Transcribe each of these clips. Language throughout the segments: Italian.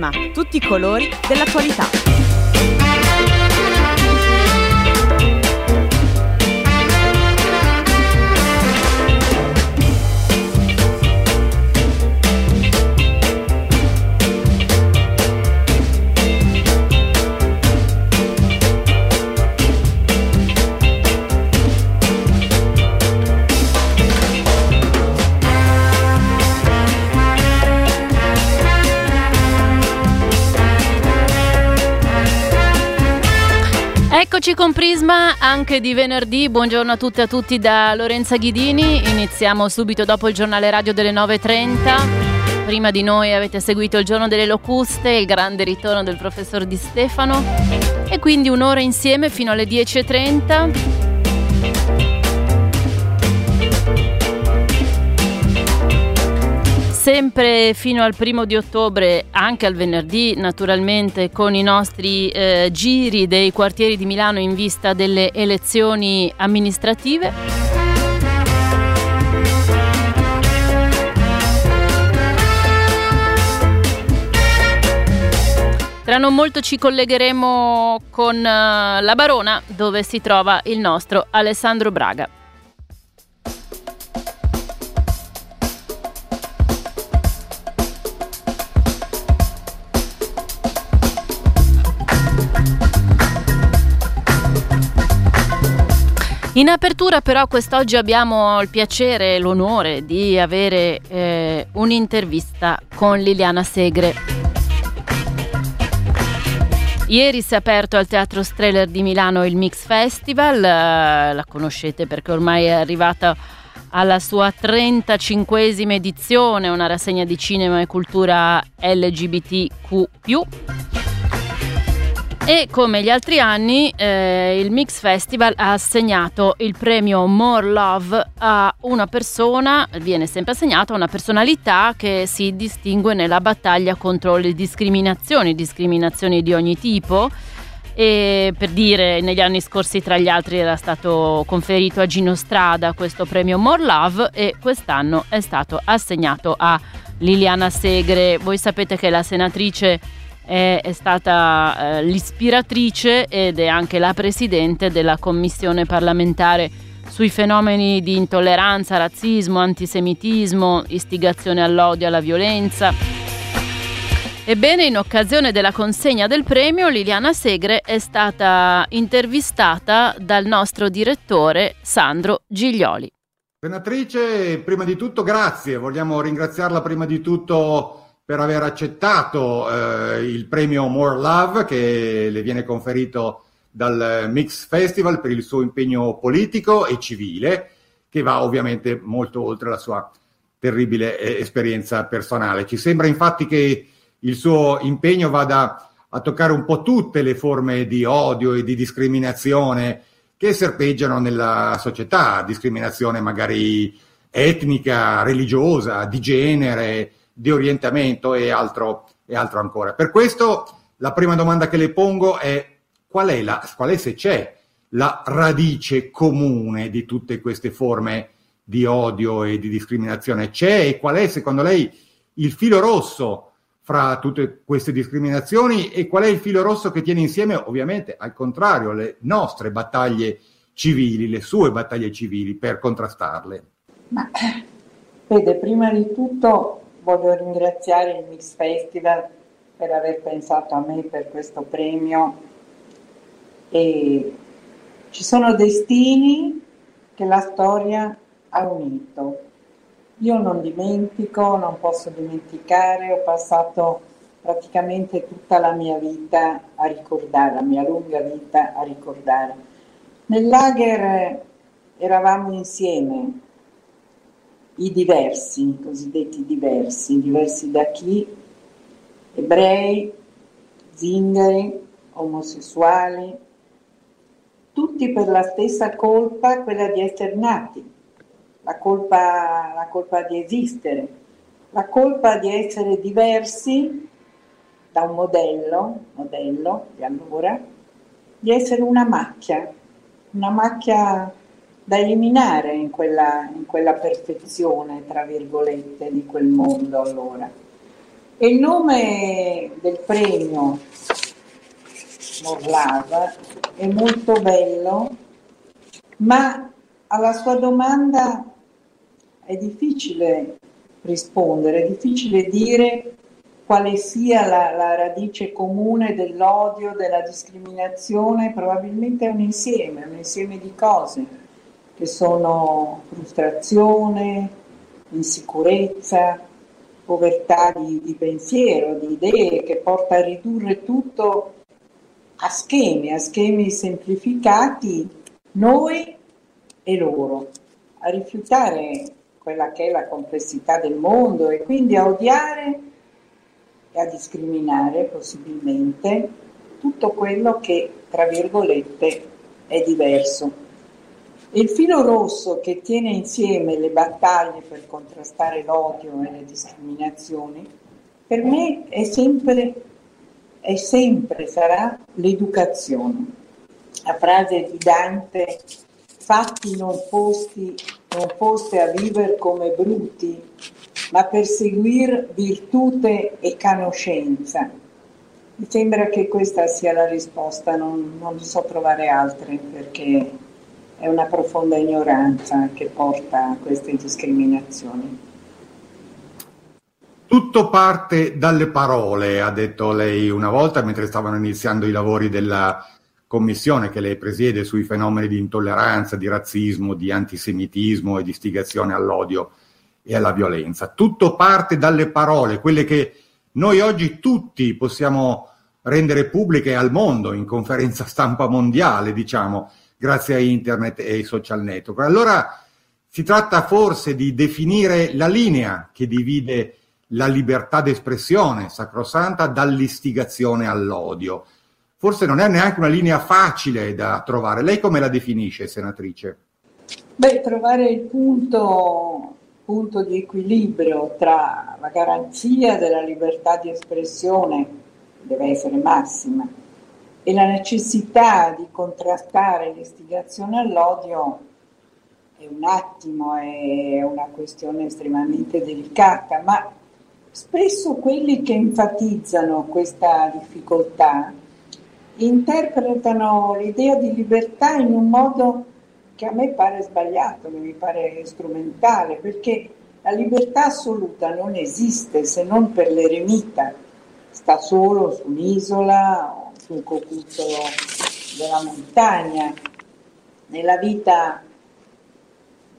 Ecoprisma, tutti i colori dell'attualità. Eccoci con Prisma anche di venerdì. Buongiorno a tutte e a tutti da Lorenza Ghidini. Iniziamo subito dopo il giornale radio delle 9.30. Prima di noi avete seguito il giorno delle locuste, il grande ritorno del professor Di Stefano e quindi un'ora insieme fino alle 10.30 sempre fino al primo di ottobre, anche al venerdì naturalmente, con i nostri eh, giri dei quartieri di Milano in vista delle elezioni amministrative. Tra non molto ci collegheremo con uh, la Barona dove si trova il nostro Alessandro Braga. In apertura però quest'oggi abbiamo il piacere e l'onore di avere eh, un'intervista con Liliana Segre. Ieri si è aperto al Teatro Streller di Milano il Mix Festival, eh, la conoscete perché ormai è arrivata alla sua 35esima edizione, una rassegna di cinema e cultura LGBTQ e come gli altri anni eh, il Mix Festival ha assegnato il premio More Love a una persona, viene sempre assegnato a una personalità che si distingue nella battaglia contro le discriminazioni, discriminazioni di ogni tipo. E per dire, negli anni scorsi tra gli altri era stato conferito a Gino Strada questo premio More Love e quest'anno è stato assegnato a Liliana Segre. Voi sapete che la senatrice è, è stata eh, l'ispiratrice ed è anche la presidente della commissione parlamentare sui fenomeni di intolleranza, razzismo, antisemitismo, istigazione all'odio e alla violenza. Ebbene, in occasione della consegna del premio, Liliana Segre è stata intervistata dal nostro direttore Sandro Giglioli. Senatrice, prima di tutto grazie, vogliamo ringraziarla prima di tutto per aver accettato eh, il premio More Love che le viene conferito dal Mix Festival per il suo impegno politico e civile, che va ovviamente molto oltre la sua terribile eh, esperienza personale. Ci sembra infatti che il suo impegno vada a toccare un po' tutte le forme di odio e di discriminazione che serpeggiano nella società, discriminazione magari etnica, religiosa, di genere, di orientamento e altro, e altro ancora. Per questo la prima domanda che le pongo è qual è, la, qual è se c'è la radice comune di tutte queste forme di odio e di discriminazione? C'è e qual è secondo lei il filo rosso fra tutte queste discriminazioni e qual è il filo rosso che tiene insieme ovviamente al contrario le nostre battaglie civili, le sue battaglie civili per contrastarle? Ma, vede, prima di tutto voglio ringraziare il Mix Festival per aver pensato a me per questo premio e ci sono destini che la storia ha unito. Io non dimentico, non posso dimenticare, ho passato praticamente tutta la mia vita a ricordare, la mia lunga vita a ricordare. Nel lager eravamo insieme, i diversi, i cosiddetti diversi, diversi da chi? Ebrei, zingari, omosessuali, tutti per la stessa colpa, quella di essere nati, la colpa, la colpa di esistere, la colpa di essere diversi da un modello, modello di allora, di essere una macchia, una macchia da eliminare in quella, in quella perfezione, tra virgolette, di quel mondo allora. E il nome del premio Morlava è molto bello, ma alla sua domanda è difficile rispondere, è difficile dire quale sia la, la, radice comune dell'odio, della discriminazione, probabilmente è un insieme, un insieme di cose che sono frustrazione, insicurezza, povertà di, di pensiero, di idee, che porta a ridurre tutto a schemi, a schemi semplificati, noi e loro, a rifiutare quella che è la complessità del mondo e quindi a odiare e a discriminare possibilmente tutto quello che, tra virgolette, è diverso. Il filo rosso che tiene insieme le battaglie per contrastare l'odio e le discriminazioni, per me è sempre, è sempre sarà l'educazione. La frase di Dante, fatti non posti, non poste a vivere come bruti, ma perseguir virtute e conoscenza. Mi sembra che questa sia la risposta, non, non so trovare altre perché è una profonda ignoranza che porta a queste discriminazioni. Tutto parte dalle parole, ha detto lei una volta mentre stavano iniziando i lavori della commissione che lei presiede sui fenomeni di intolleranza, di razzismo, di antisemitismo e di istigazione all'odio e alla violenza. Tutto parte dalle parole, quelle che noi oggi tutti possiamo rendere pubbliche al mondo in conferenza stampa mondiale, diciamo, grazie a internet e ai social network. Allora si tratta forse di definire la linea che divide la libertà d'espressione sacrosanta dall'istigazione all'odio. Forse non è neanche una linea facile da trovare. Lei come la definisce, senatrice? Beh, trovare il punto punto di equilibrio tra la garanzia della libertà di espressione, deve essere massima, e la necessità di contrastare l'istigazione all'odio è un attimo, è una questione estremamente delicata, ma spesso quelli che enfatizzano questa difficoltà interpretano l'idea di libertà in un modo che a me pare sbagliato, che mi pare strumentale, perché la libertà assoluta non esiste se non per l'eremita, sta solo su un'isola o su un cocuzzolo della montagna. Nella vita,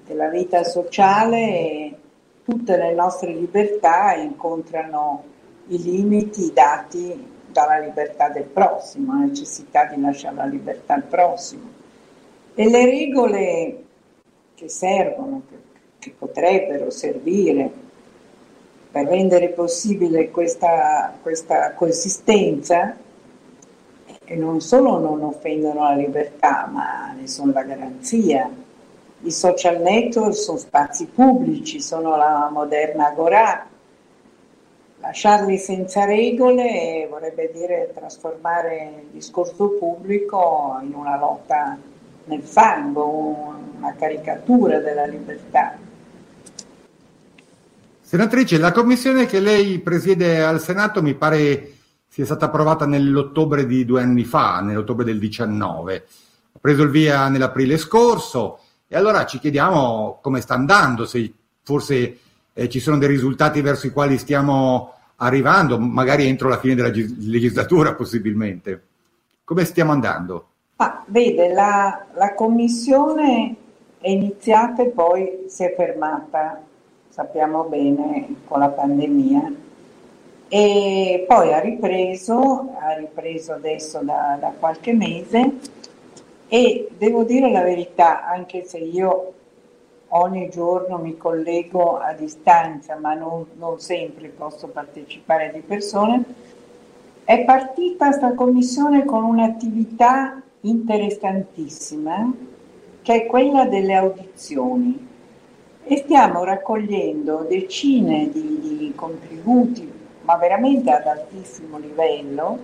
nella vita sociale tutte le nostre libertà incontrano i limiti dati dalla libertà del prossimo, la necessità di lasciare la libertà al prossimo. E le regole che servono, che, che potrebbero servire per rendere possibile questa, questa coesistenza, e non solo non offendono la libertà, ma ne sono la garanzia. I social network sono spazi pubblici, sono la moderna agora. Lasciarli senza regole vorrebbe dire trasformare il discorso pubblico in una lotta nel fango, una caricatura della libertà. Senatrice, la commissione che lei presiede al Senato mi pare sia stata approvata nell'ottobre di due anni fa, nell'ottobre del 19. Ha preso il via nell'aprile scorso e allora ci chiediamo come sta andando, se forse eh, ci sono dei risultati verso i quali stiamo arrivando, magari entro la fine della legislatura possibilmente. Come stiamo andando? Ah, vede, la, la commissione è iniziata e poi si è fermata, sappiamo bene, con la pandemia. E poi ha ripreso, ha ripreso adesso da, da qualche mese e devo dire la verità, anche se io ogni giorno mi collego a distanza, ma non, non sempre posso partecipare di persone, è partita questa commissione con un'attività interessantissima che è quella delle audizioni. E stiamo raccogliendo decine di, di contributi, ma veramente ad altissimo livello,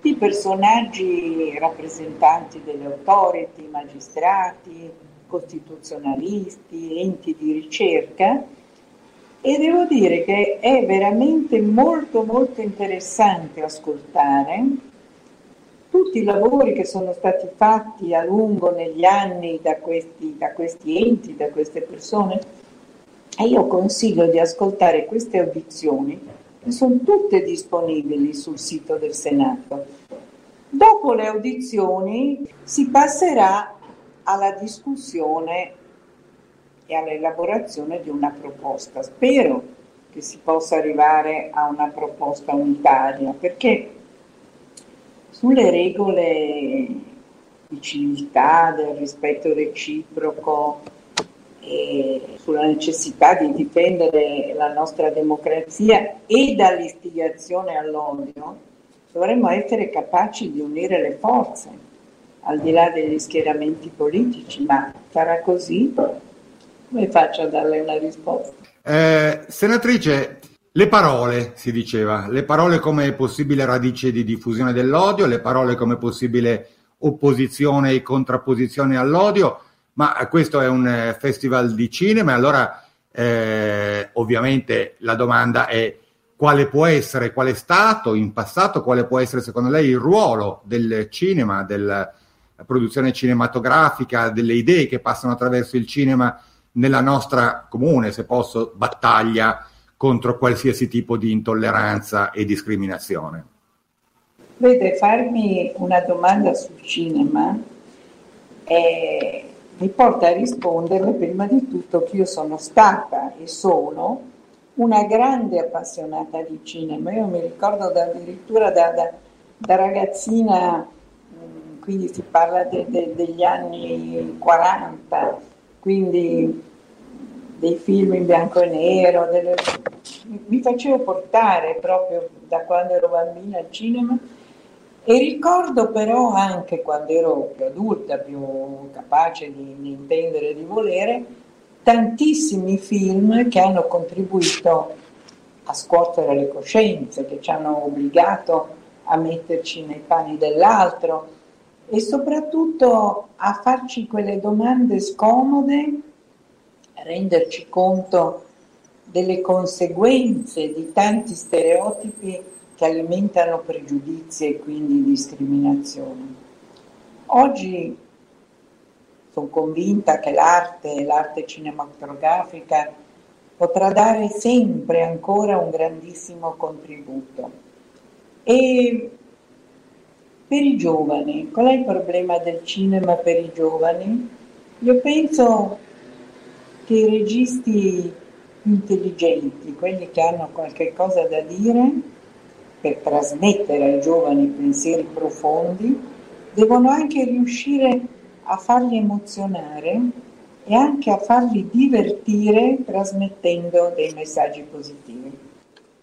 di personaggi rappresentanti delle authority, magistrati, costituzionalisti, enti di ricerca, e devo dire che è veramente molto molto interessante ascoltare tutti i lavori che sono stati fatti a lungo negli anni da questi, da questi enti, da queste persone e io consiglio di ascoltare queste audizioni sono tutte disponibili sul sito del Senato. Dopo le audizioni si passerà alla discussione e all'elaborazione di una proposta. Spero che si possa arrivare a una proposta unitaria, perché sulle regole di civiltà, del rispetto reciproco sulla necessità di difendere la nostra democrazia e dall'istigazione all'odio, dovremmo essere capaci di unire le forze, al di là degli schieramenti politici, ma sarà così? Come faccio a darle una risposta? Eh, senatrice, le parole, si diceva, le parole come possibile radice di diffusione dell'odio, le parole come possibile opposizione e contrapposizione all'odio, ma questo è un eh, festival di cinema, allora eh, ovviamente la domanda è quale può essere, qual è stato in passato, quale può essere secondo lei il ruolo del cinema, della produzione cinematografica, delle idee che passano attraverso il cinema nella nostra comune, se posso, battaglia contro qualsiasi tipo di intolleranza e discriminazione? Vede, farmi una domanda sul cinema eh, mi porta a risponderle prima di tutto che io sono stata e sono una grande appassionata di cinema. Io mi ricordo da, addirittura da, da, da ragazzina, mm, quindi si parla de, de, degli anni 40, quindi dei film in bianco e nero, delle... mi facevo portare proprio da quando ero bambina al cinema e ricordo però anche quando ero più adulta, più capace di, di intendere e di volere, tantissimi film che hanno contribuito a scuotere le coscienze, che ci hanno obbligato a metterci nei panni dell'altro e soprattutto a farci quelle domande scomode renderci conto delle conseguenze di tanti stereotipi che alimentano pregiudizi e quindi discriminazioni. Oggi sono convinta che l'arte, l'arte cinematografica, potrà dare sempre ancora un grandissimo contributo. E per i giovani, qual è il problema del cinema per i giovani? Io penso che i registi intelligenti, quelli che hanno qualche cosa da dire per trasmettere ai giovani pensieri profondi, devono anche riuscire a farli emozionare e anche a farli divertire trasmettendo dei messaggi positivi.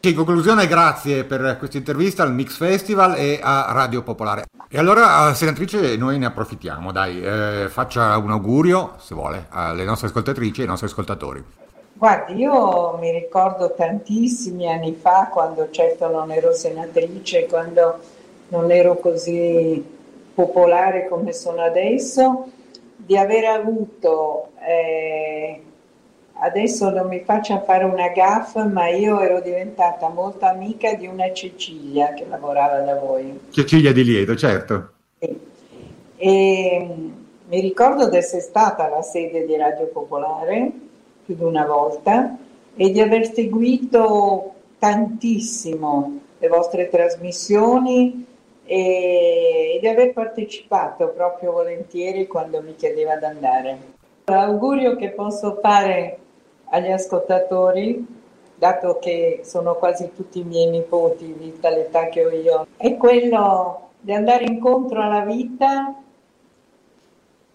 In conclusione, grazie per questa intervista al Mix Festival e a Radio Popolare. E allora, senatrice, noi ne approfittiamo, dai, eh, faccia un augurio, se vuole, alle nostre ascoltatrici e ai nostri ascoltatori. Guardi, io mi ricordo tantissimi anni fa, quando certo non ero senatrice, quando non ero così popolare come sono adesso, di aver avuto... Eh, adesso non mi faccia fare una gaffa, ma io ero diventata molto amica di una Cecilia che lavorava da voi. Cecilia di Lieto, certo. Sì. E, mi ricordo di essere stata alla sede di Radio Popolare più di una volta e di aver seguito tantissimo le vostre trasmissioni e, e di aver partecipato proprio volentieri quando mi chiedeva di andare. L'augurio che posso fare agli ascoltatori, dato che sono quasi tutti i miei nipoti, vista l'età che ho io, è quello di andare incontro alla vita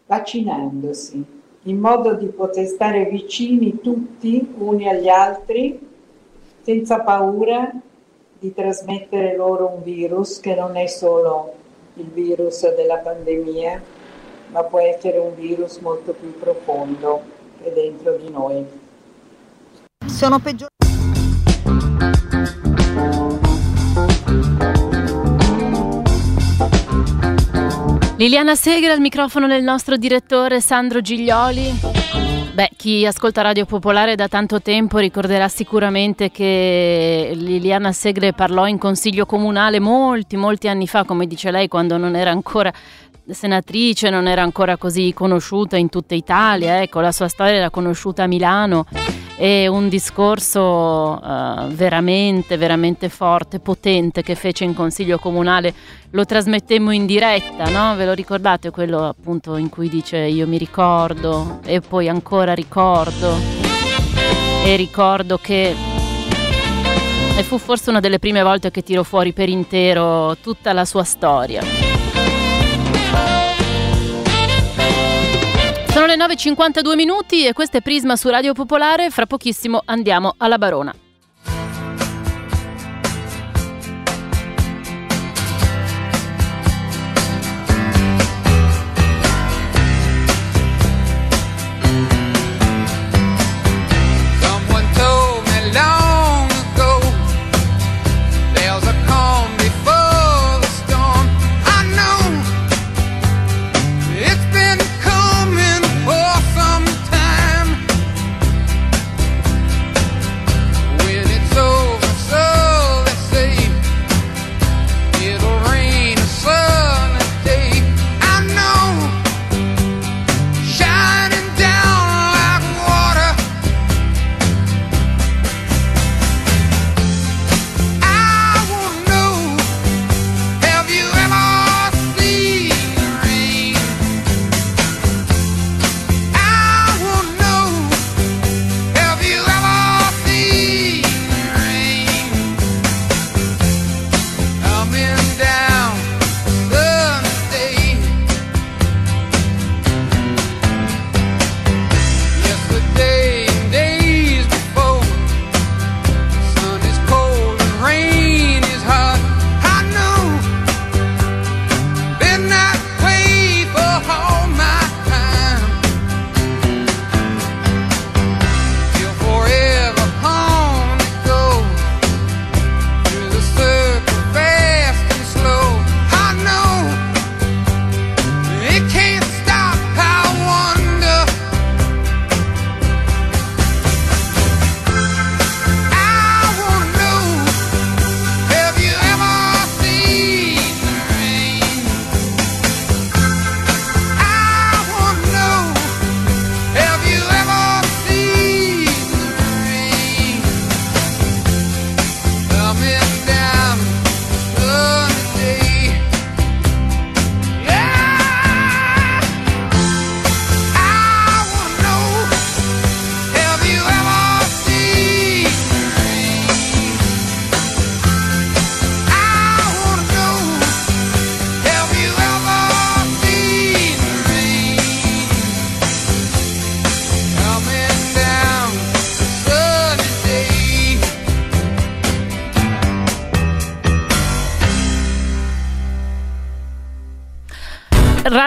vaccinandosi, in modo di poter stare vicini tutti uni agli altri, senza paura di trasmettere loro un virus che non è solo il virus della pandemia, ma può essere un virus molto più profondo che dentro di noi sono peggiorati. Liliana Segre al microfono del nostro direttore Sandro Giglioli. Beh, chi ascolta Radio Popolare da tanto tempo ricorderà sicuramente che Liliana Segre parlò in consiglio comunale molti, molti anni fa, come dice lei, quando non era ancora senatrice, non era ancora così conosciuta in tutta Italia. Ecco, la sua storia era conosciuta a Milano e un discorso uh, veramente, veramente forte, potente che fece in consiglio comunale. Lo trasmettemmo in diretta, no? Ve lo ricordate quello appunto in cui dice io mi ricordo e poi ancora ricordo e ricordo che e fu forse una delle prime volte che tiro fuori per intero tutta la sua storia. Sono le 9.52 minuti e questo è Prisma su Radio Popolare. Fra pochissimo andiamo alla Barona.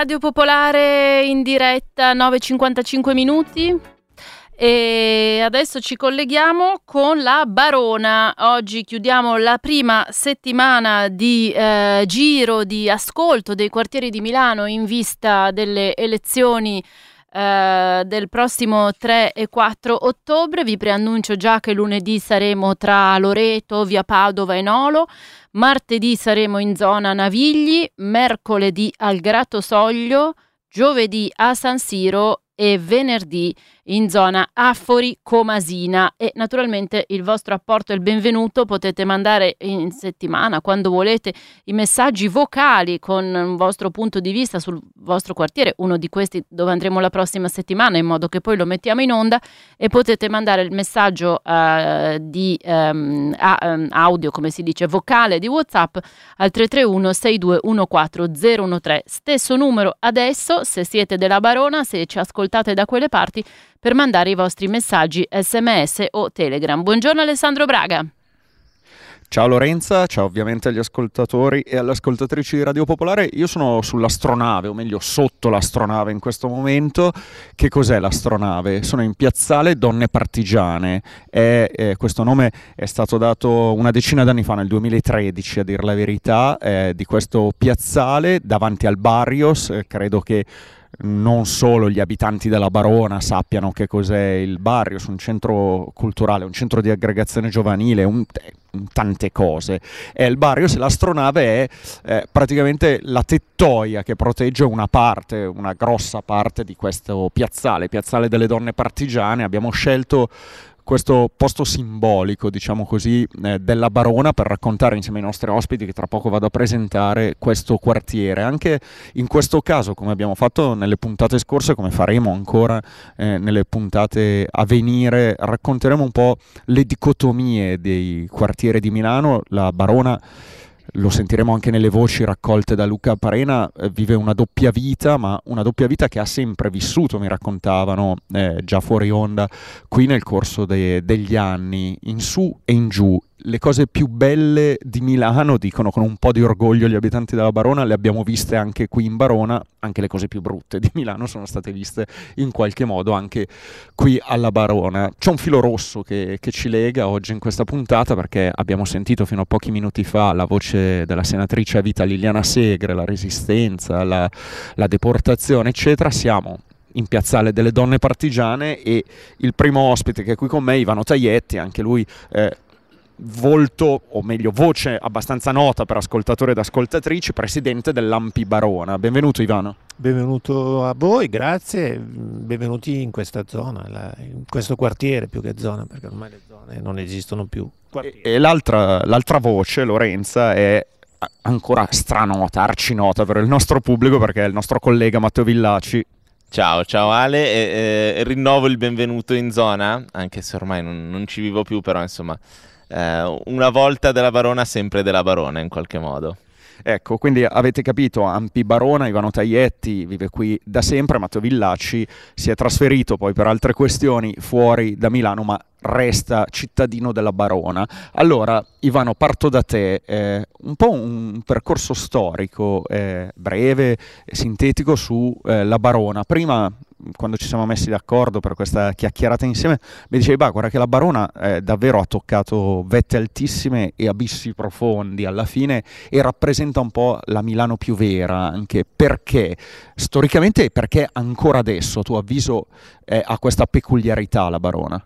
Radio Popolare in diretta 9.55 minuti. E adesso ci colleghiamo con la Barona. Oggi chiudiamo la prima settimana di eh, giro di ascolto dei quartieri di Milano in vista delle elezioni eh, del prossimo 3 e 4 ottobre. Vi preannuncio già che lunedì saremo tra Loreto, via Padova e Nolo. Martedì saremo in zona Navigli, mercoledì al Grato Soglio, giovedì a San Siro e venerdì in zona Affori Comasina e naturalmente il vostro apporto è il benvenuto, potete mandare in settimana quando volete i messaggi vocali con un vostro punto di vista sul vostro quartiere, uno di questi dove andremo la prossima settimana in modo che poi lo mettiamo in onda e potete mandare il messaggio uh, di um, a, um, audio, come si dice, vocale di WhatsApp al 331 6214 013. Stesso numero adesso, se siete della Barona, se ci ascoltate da quelle parti, per mandare i vostri messaggi sms o telegram. Buongiorno Alessandro Braga. Ciao Lorenza, ciao ovviamente agli ascoltatori e alle ascoltatrici di Radio Popolare. Io sono sull'astronave, o meglio sotto l'astronave in questo momento. Che cos'è l'astronave? Sono in piazzale Donne Partigiane. È, eh, questo nome è stato dato una decina d'anni fa, nel 2013 a dir la verità, eh, di questo piazzale davanti al Barrios. Eh, credo che non solo gli abitanti della Barona sappiano che cos'è il Barrios, un centro culturale, un centro di aggregazione giovanile, un, tante cose. E il Barrios, l'astronave è eh, praticamente la tettoia che protegge una parte, una grossa parte di questo piazzale, piazzale delle donne partigiane. Abbiamo scelto questo posto simbolico, diciamo così, eh, della Barona per raccontare insieme ai nostri ospiti che tra poco vado a presentare questo quartiere. Anche in questo caso, come abbiamo fatto nelle puntate scorse, come faremo ancora eh, nelle puntate a venire, racconteremo un po' le dicotomie dei quartieri di Milano. La Barona lo sentiremo anche nelle voci raccolte da Luca Parena, eh, vive una doppia vita, ma una doppia vita che ha sempre vissuto, mi raccontavano eh, già fuori onda, qui nel corso de- degli anni, in su e in giù, le cose più belle di Milano, dicono con un po' di orgoglio gli abitanti della Barona, le abbiamo viste anche qui in Barona, anche le cose più brutte di Milano sono state viste in qualche modo anche qui alla Barona. C'è un filo rosso che, che ci lega oggi in questa puntata perché abbiamo sentito fino a pochi minuti fa la voce della senatrice a vita Liliana Segre, la resistenza, la, la deportazione, eccetera. Siamo in piazzale delle donne partigiane e il primo ospite che è qui con me, Ivano Taglietti, anche lui eh, volto, o meglio voce abbastanza nota per ascoltatori ed ascoltatrici, presidente dell'Ampi Barona. Benvenuto Ivano. Benvenuto a voi, grazie, benvenuti in questa zona, in questo quartiere più che zona, perché ormai le zone non esistono più. E, e l'altra, l'altra voce, Lorenza, è ancora stranota, arcinota per il nostro pubblico perché è il nostro collega Matteo Villaci. Ciao, ciao Ale, e, e, rinnovo il benvenuto in zona, anche se ormai non, non ci vivo più, però insomma eh, una volta della Barona, sempre della Barona in qualche modo. Ecco, quindi avete capito, Ampi Barona, Ivano Taglietti vive qui da sempre, Matteo Villacci si è trasferito poi per altre questioni fuori da Milano, ma resta cittadino della Barona. Allora, Ivano, parto da te, eh, un po' un percorso storico eh, breve, sintetico su eh, Barona. Prima quando ci siamo messi d'accordo per questa chiacchierata insieme, mi dicevi, bah, guarda che la Barona eh, davvero ha toccato vette altissime e abissi profondi alla fine e rappresenta un po' la Milano più vera, anche perché storicamente e perché ancora adesso, a tuo avviso, eh, ha questa peculiarità la Barona?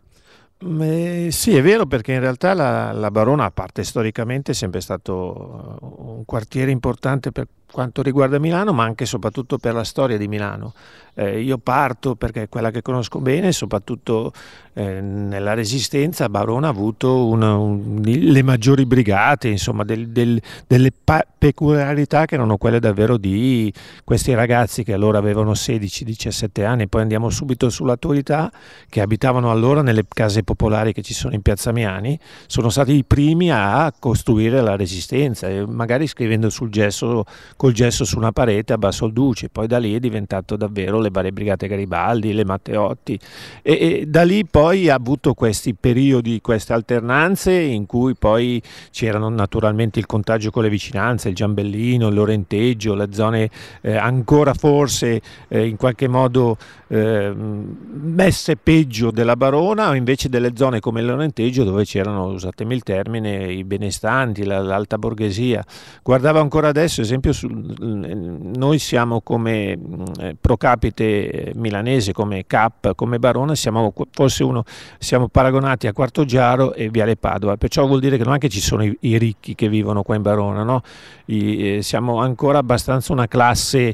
Eh, sì, è vero perché in realtà la, la, Barona, a parte storicamente, è sempre stato un quartiere importante per quanto riguarda Milano, ma anche e soprattutto per la storia di Milano. Eh, io parto perché è quella che conosco bene, soprattutto eh, nella Resistenza Barona ha avuto una, un, le maggiori brigate, insomma del, del, delle pa- peculiarità che erano quelle davvero di questi ragazzi che allora avevano 16-17 anni, poi andiamo subito sull'attualità, che abitavano allora nelle case popolari che ci sono in Piazza Miani, sono stati i primi a costruire la Resistenza, magari scrivendo sul gesso, col gesso su una parete a Basso Duce, poi da lì è diventato davvero le varie brigate Garibaldi, le Matteotti e, e, da lì poi ha avuto questi periodi, queste alternanze in cui poi c'erano naturalmente il contagio con le vicinanze, il Giambellino, il Lorenteggio, le zone eh, ancora forse eh, in qualche modo eh, messe peggio della Barona o invece delle zone come il Lorenteggio dove c'erano, usatemi il termine, i benestanti, la, l'alta borghesia. Guardavo ancora adesso, esempio, sul, noi siamo come eh, pro capite milanese come Cap, come Barona, siamo, forse uno, siamo paragonati a Quartogiaro e Viale Padova, perciò vuol dire che non è che ci sono i, i ricchi che vivono qua in Barona, no? I, eh, siamo ancora abbastanza una classe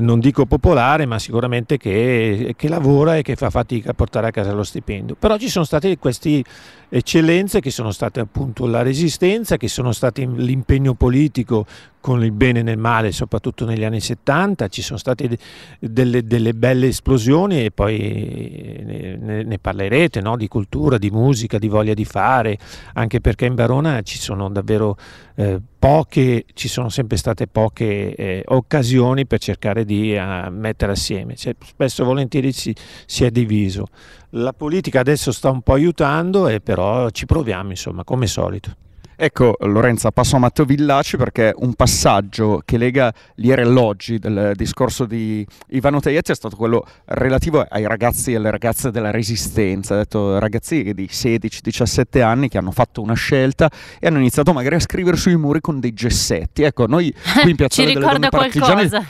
non dico popolare, ma sicuramente che, che, lavora e che fa fatica a portare a casa lo stipendio. Però ci sono state queste eccellenze che sono state appunto la resistenza, che sono state l'impegno politico con il bene e nel male, soprattutto negli anni 70, ci sono state delle, delle belle esplosioni e poi ne, ne parlerete no? di cultura, di musica, di voglia di fare, anche perché in Verona ci sono davvero eh, poche, ci sono sempre state poche eh, occasioni per cercare di uh, mettere assieme, cioè, spesso e volentieri si, si è diviso. La politica adesso sta un po' aiutando però ci proviamo insomma come solito. Ecco Lorenza, passo a Matteo Villaci perché un passaggio che lega gli erelloggi del discorso di Ivano Taietti è stato quello relativo ai ragazzi e alle ragazze della resistenza, ha detto ragazzi di 16-17 anni che hanno fatto una scelta e hanno iniziato magari a scrivere sui muri con dei gessetti. Ecco, noi qui in Piazzale Ci delle Donne ricorda qualcosa.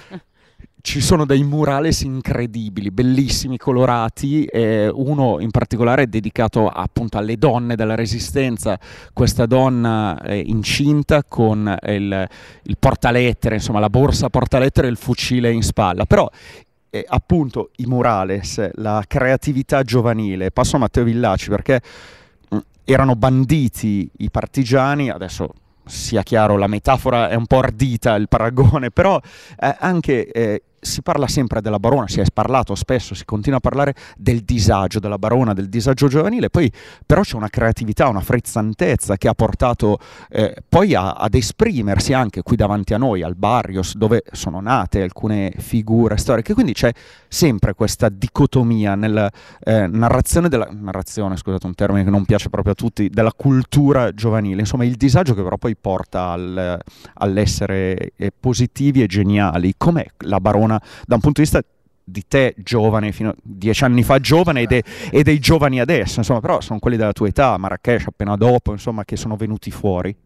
Ci sono dei murales incredibili, bellissimi, colorati, e uno in particolare è dedicato appunto alle donne della resistenza, questa donna eh, incinta con il, il portalettere, insomma la borsa portalettere e il fucile in spalla, però eh, appunto i murales, la creatività giovanile, passo a Matteo Villaci perché mh, erano banditi i partigiani, adesso sia chiaro, la metafora è un po' ardita, il paragone, però eh, anche eh, si parla sempre della barona, si è parlato spesso, si continua a parlare del disagio della barona, del disagio giovanile, poi però c'è una creatività, una frizzantezza che ha portato eh, poi a, ad esprimersi anche qui davanti a noi, al Barrios, dove sono nate alcune figure storiche, quindi c'è sempre questa dicotomia nella eh, narrazione della narrazione, scusate un termine che non piace proprio a tutti, della cultura giovanile, insomma il disagio che però poi porta al, all'essere eh, positivi e geniali, com'è la barona da un punto di vista di te giovane fino a dieci anni fa giovane e, de- e dei giovani adesso insomma però sono quelli della tua età Marrakesh appena dopo insomma che sono venuti fuori.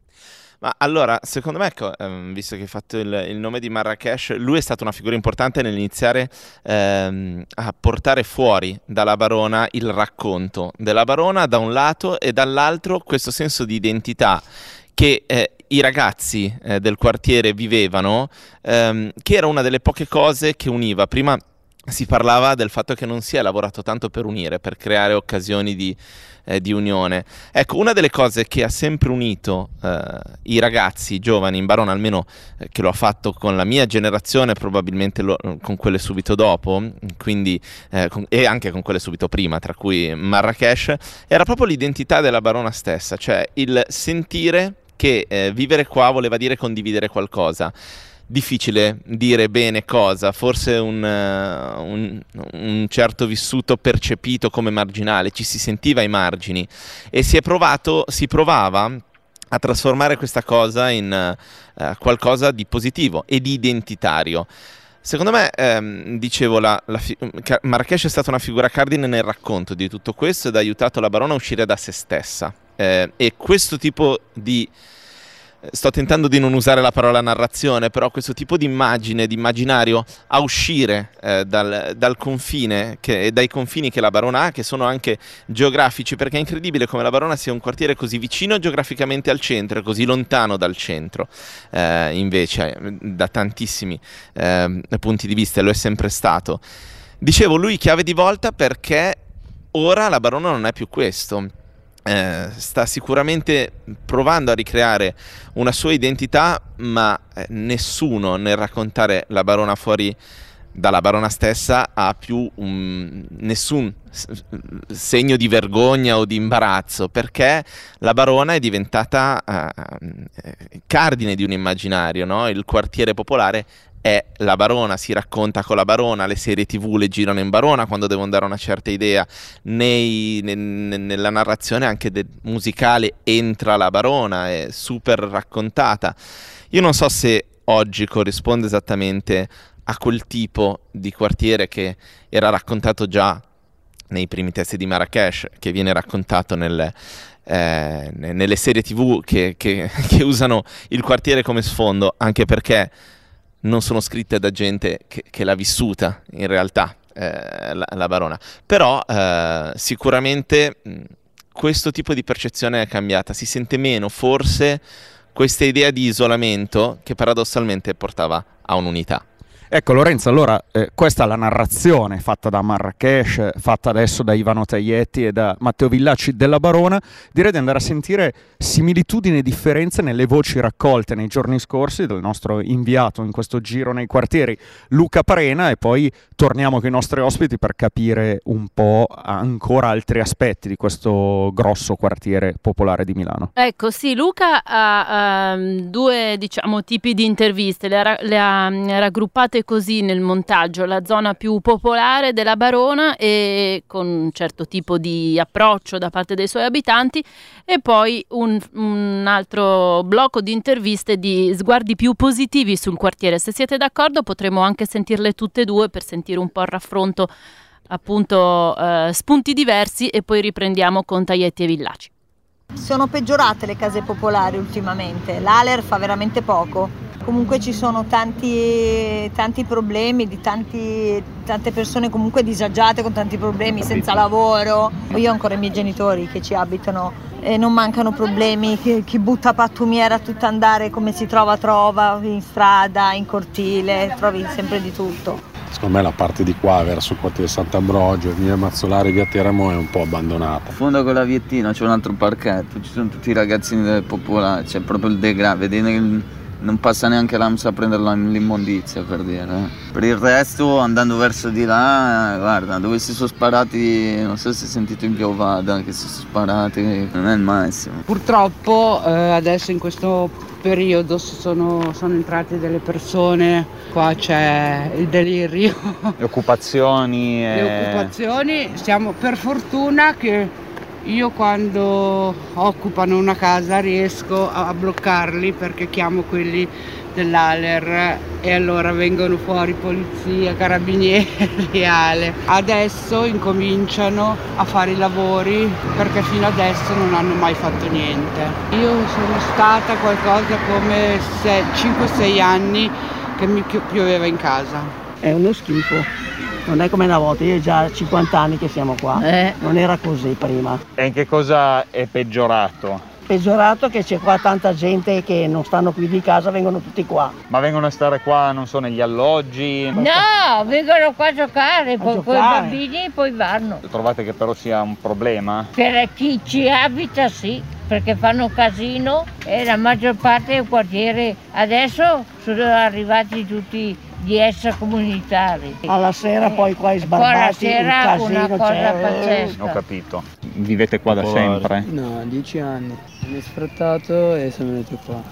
Ma allora, secondo me, ecco, ehm, visto che hai fatto il, il nome di Marrakesh, lui è stata una figura importante nell'iniziare ehm, a portare fuori dalla barona il racconto della barona da un lato e dall'altro questo senso di identità che eh, i ragazzi eh, del quartiere vivevano, ehm, che era una delle poche cose che univa. Prima si parlava del fatto che non si è lavorato tanto per unire, per creare occasioni di, eh, di unione. Ecco, una delle cose che ha sempre unito eh, i ragazzi i giovani in Barona, almeno eh, che lo ha fatto con la mia generazione, probabilmente lo- con quelle subito dopo, quindi, eh, con- e anche con quelle subito prima, tra cui Marrakesh, era proprio l'identità della Barona stessa, cioè il sentire che eh, vivere qua voleva dire condividere qualcosa difficile dire bene cosa, forse un, eh, un- un certo vissuto percepito come marginale, ci si sentiva ai margini e si è provato, si provava a trasformare questa cosa in eh, qualcosa di positivo e di identitario. Secondo me, ehm, dicevo, la, la fi- Marrakesh è stata una figura cardine nel racconto di tutto questo ed ha aiutato la barona a uscire da se stessa. Eh, e questo tipo di sto tentando di non usare la parola narrazione, però questo tipo di immagine, di immaginario a uscire eh, dal, dal confine, che, dai confini che la Barona ha, che sono anche geografici, perché è incredibile come la Barona sia un quartiere così vicino geograficamente al centro e così lontano dal centro, eh, invece, da tantissimi eh, punti di vista, lo è sempre stato. Dicevo, lui chiave di volta perché ora la Barona non è più questo eh, sta sicuramente provando a ricreare una sua identità, ma eh, nessuno nel raccontare la barona fuori dalla barona stessa ha più un- nessun segno di vergogna o di imbarazzo perché la barona è diventata eh, cardine di un immaginario, no? il quartiere popolare è la barona, si racconta con la barona, le serie tv le girano in barona quando devono dare una certa idea, nei- ne- ne- nella narrazione anche de- musicale entra la barona, è super raccontata. Io non so se oggi corrisponde esattamente a quel tipo di quartiere che era raccontato già nei primi testi di Marrakesh, che viene raccontato nel, eh, ne- nelle serie tv che, che- che usano il quartiere come sfondo, anche perché non sono scritte da gente che, che l'ha vissuta in realtà, eh, la, la barona. Però eh, sicuramente mh, questo tipo di percezione è cambiata, si sente meno forse questa idea di isolamento che paradossalmente portava a un'unità. Ecco Lorenzo, allora eh, questa è la narrazione fatta da Marrakesh, fatta adesso da Ivano Taglietti e da Matteo Villacci della Barona. Direi di andare a sentire similitudini e differenze nelle voci raccolte nei giorni scorsi dal nostro inviato in questo giro nei quartieri, Luca Parena, e poi torniamo con i nostri ospiti per capire un po' ancora altri aspetti di questo grosso quartiere popolare di Milano. Ecco, sì, Luca ha ehm, due, diciamo, tipi di interviste, le ha, le ha, mm, raggruppate nasce così nel montaggio, la zona più popolare della Barona e con un certo tipo di approccio da parte dei suoi abitanti e poi un, un altro blocco di interviste di sguardi più positivi sul quartiere. Se siete d'accordo potremo anche sentirle tutte e due per sentire un po' il raffronto appunto eh, spunti diversi e poi riprendiamo con Taglietti e Villaci. Sono peggiorate le case popolari ultimamente, l'Aler fa veramente poco. Comunque ci sono tanti, tanti problemi di tanti, tante persone comunque disagiate con tanti problemi, senza lavoro. Io ho ancora i miei genitori che ci abitano e non mancano problemi, chi, chi butta pattumiera a tutto andare come si trova trova, in strada, in cortile, trovi sempre di tutto. Secondo me la parte di qua verso il quartiere Sant'Ambrogio, via Mazzolari, via Teramo è un po' abbandonata. Fondo con la viettina c'è un altro parchetto, ci sono tutti i ragazzini del popolare, c'è proprio il degrado, vedete che non passa neanche l'AMSA a prendere l'immondizia per dire. eh. Per il resto andando verso di là, eh, guarda, dove si sono sparati, non so se hai sentito in Piovada che si sono sparati, non è il massimo. Purtroppo eh, adesso in questo periodo si sono, sono entrate delle persone, qua c'è il delirio, Le occupazioni. le e- occupazioni, siamo per fortuna che io quando occupano una casa riesco a bloccarli perché chiamo quelli dell'Aler e allora vengono fuori polizia, carabinieri e Ale. Adesso incominciano a fare i lavori perché fino adesso non hanno mai fatto niente. Io sono stata qualcosa come 5-6 anni che mi pio- pioveva in casa. È uno schifo. Non è come una volta, io ho già 50 anni che siamo qua. Eh. Non era così prima. E in che cosa è peggiorato? Peggiorato che c'è qua tanta gente che non stanno qui di casa, vengono tutti qua. Ma vengono a stare qua, non so, negli alloggi? No, vengono qua a giocare con i giocare. bambini e poi vanno. Trovate che però sia un problema? Per chi ci abita sì, perché fanno casino e la maggior parte del quartiere adesso sono arrivati tutti gli extracomunitari. Alla sera poi qua i Qua la sbarbati, il sera casino una cosa c'è. pazzesca. Ho capito. Vivete qua da sempre? No, dieci anni. Mi è sfruttato e sono venuto qua.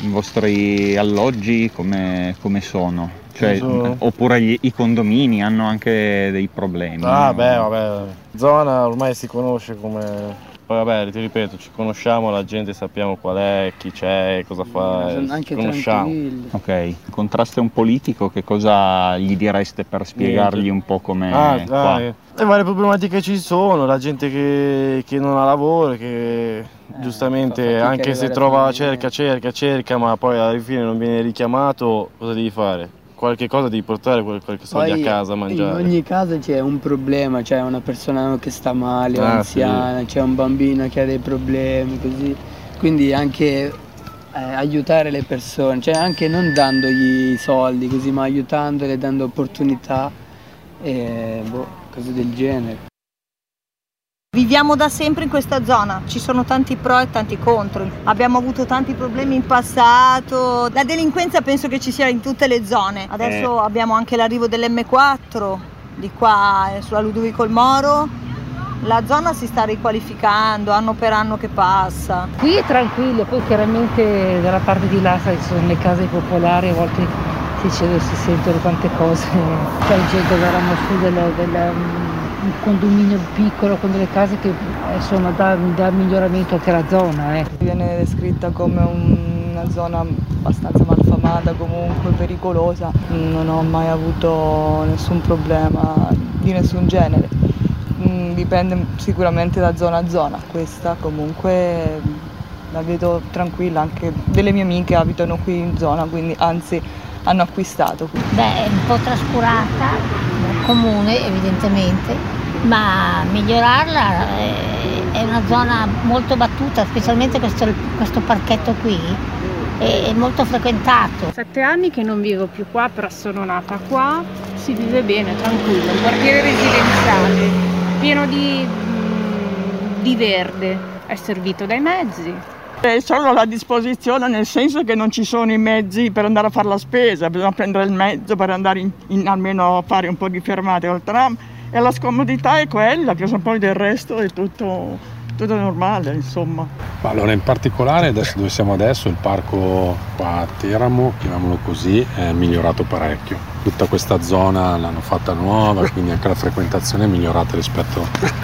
I vostri alloggi come, come sono? Cioè, Oppure gli- i condomini hanno anche dei problemi? Ah, no? beh, vabbè. Zona ormai si conosce come. Poi vabbè, ti ripeto, ci conosciamo, la gente sappiamo qual è, chi c'è, cosa fa. Sono ci anche conosciamo. tranquilli. Ok, contraste un politico, che cosa gli direste per spiegargli Niente. un po' come Ah, qua? dai. Le varie problematiche ci sono, la gente che, che non ha lavoro, che giustamente fa fatica anche se trova, cerca, cerca, cerca, ma poi alla fine non viene richiamato, cosa devi fare? Qualche cosa devi portare, qualche soldi Poi a casa a In mangiare. ogni casa c'è un problema, c'è una persona che sta male, Ah, anziana, c'è un bambino che ha dei problemi, così. Quindi anche eh, aiutare le persone, cioè anche non dandogli i soldi così, ma aiutandole, dando opportunità e boh, cose del genere. Viviamo da sempre in questa zona, ci sono tanti pro e tanti contro. Abbiamo avuto tanti problemi in passato. La delinquenza penso che ci sia in tutte le zone. Adesso abbiamo anche l'arrivo dell'M4 di qua eh, sulla Ludovico il Moro. La zona si sta riqualificando anno per anno che passa. Qui è tranquillo, poi chiaramente dalla parte di là ci sono le case popolari, a volte si, si sentono tante cose. C'è gente che eravamo su del, del, um, un condominio piccolo con delle case che eh, insomma dà, dà miglioramento anche alla zona. eh. Viene descritta come un- una zona abbastanza malfamata, comunque pericolosa. Non ho mai avuto nessun problema di nessun genere. Mm, Dipende sicuramente da zona a zona. Questa comunque la vedo tranquilla, anche delle mie amiche abitano qui in zona, quindi anzi hanno acquistato qui. Beh, è un po' trascurata comune evidentemente, ma migliorarla è, è una zona molto battuta, specialmente questo, questo parchetto qui è, è molto frequentato. Sette anni che non vivo più qua, però sono nata qua, si vive bene, tranquillo, un quartiere residenziale, pieno di, mm, di verde, è servito dai mezzi. È solo la disposizione nel senso che non ci sono i mezzi per andare a fare la spesa, bisogna prendere il mezzo per andare in, in- almeno a fare un po' di fermate col tram e la scomodità è quella, che poi del resto è tutto tutto normale, insomma. Allora, in particolare adesso dove siamo adesso, il parco qua a Teramo, chiamiamolo così, è migliorato parecchio. Tutta questa zona l'hanno fatta nuova, quindi anche la frequentazione è migliorata rispetto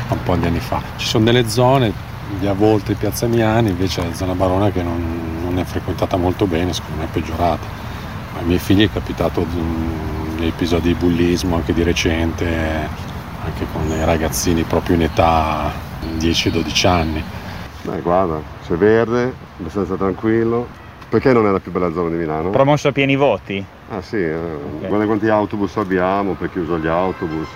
a un po' di anni fa. Ci sono delle zone, via Volta Piazza Miani, invece la zona Barona che non, non è frequentata molto bene, secondo me è peggiorata. Ai miei figli è capitato mm, degli episodi di bullismo anche di recente, anche con dei ragazzini proprio in età 10-12 anni. Beh, guarda, c'è verde, abbastanza tranquillo. Perché non è la più bella zona di Milano? Promosso a pieni voti? Ah sì, eh, guarda quanti autobus abbiamo, perché uso gli autobus,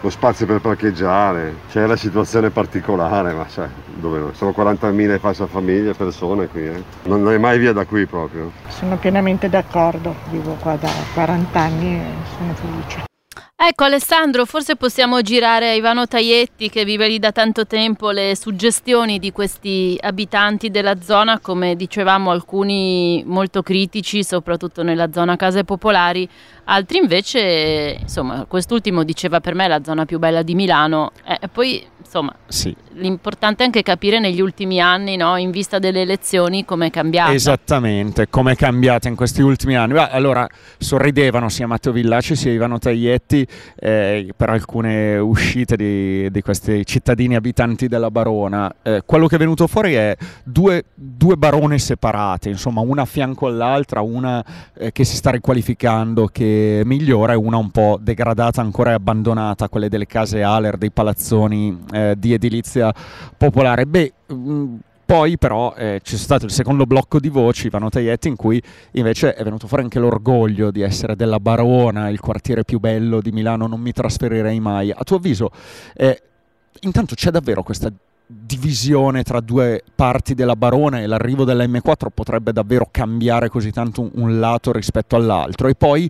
lo spazio per parcheggiare, c'è la situazione particolare, ma cioè, dove sono 40.000 e passa famiglie, persone qui, eh. non è mai via da qui proprio. Sono pienamente d'accordo, vivo qua da 40 anni e sono felice. Ecco Alessandro, forse possiamo girare a Ivano Taietti che vive lì da tanto tempo le suggestioni di questi abitanti della zona, come dicevamo alcuni molto critici, soprattutto nella zona case popolari, altri invece, insomma, quest'ultimo diceva per me la zona più bella di Milano. Eh, poi insomma sì. l'importante è anche capire negli ultimi anni, no, in vista delle elezioni, come è cambiata. Esattamente, come è cambiata in questi ultimi anni. Beh, allora sorridevano sia Matteo Villaci sia Ivano Taglietti eh, per alcune uscite di, di, questi cittadini abitanti della Barona. Eh, quello che è venuto fuori è due, due, barone separate, insomma una a fianco all'altra, una eh, che si sta riqualificando, che migliora e una un po' degradata ancora e abbandonata, quelle delle case Aler, dei palazzoni eh, di edilizia popolare. Beh, mh, mm, poi però eh, c'è stato il secondo blocco di voci, Ivano Taglietti, in cui invece è venuto fuori anche l'orgoglio di essere della Barona, il quartiere più bello di Milano, non mi trasferirei mai. A tuo avviso, eh, intanto c'è davvero questa divisione tra due parti della Barona e l'arrivo della M4 potrebbe davvero cambiare così tanto un lato rispetto all'altro. E poi,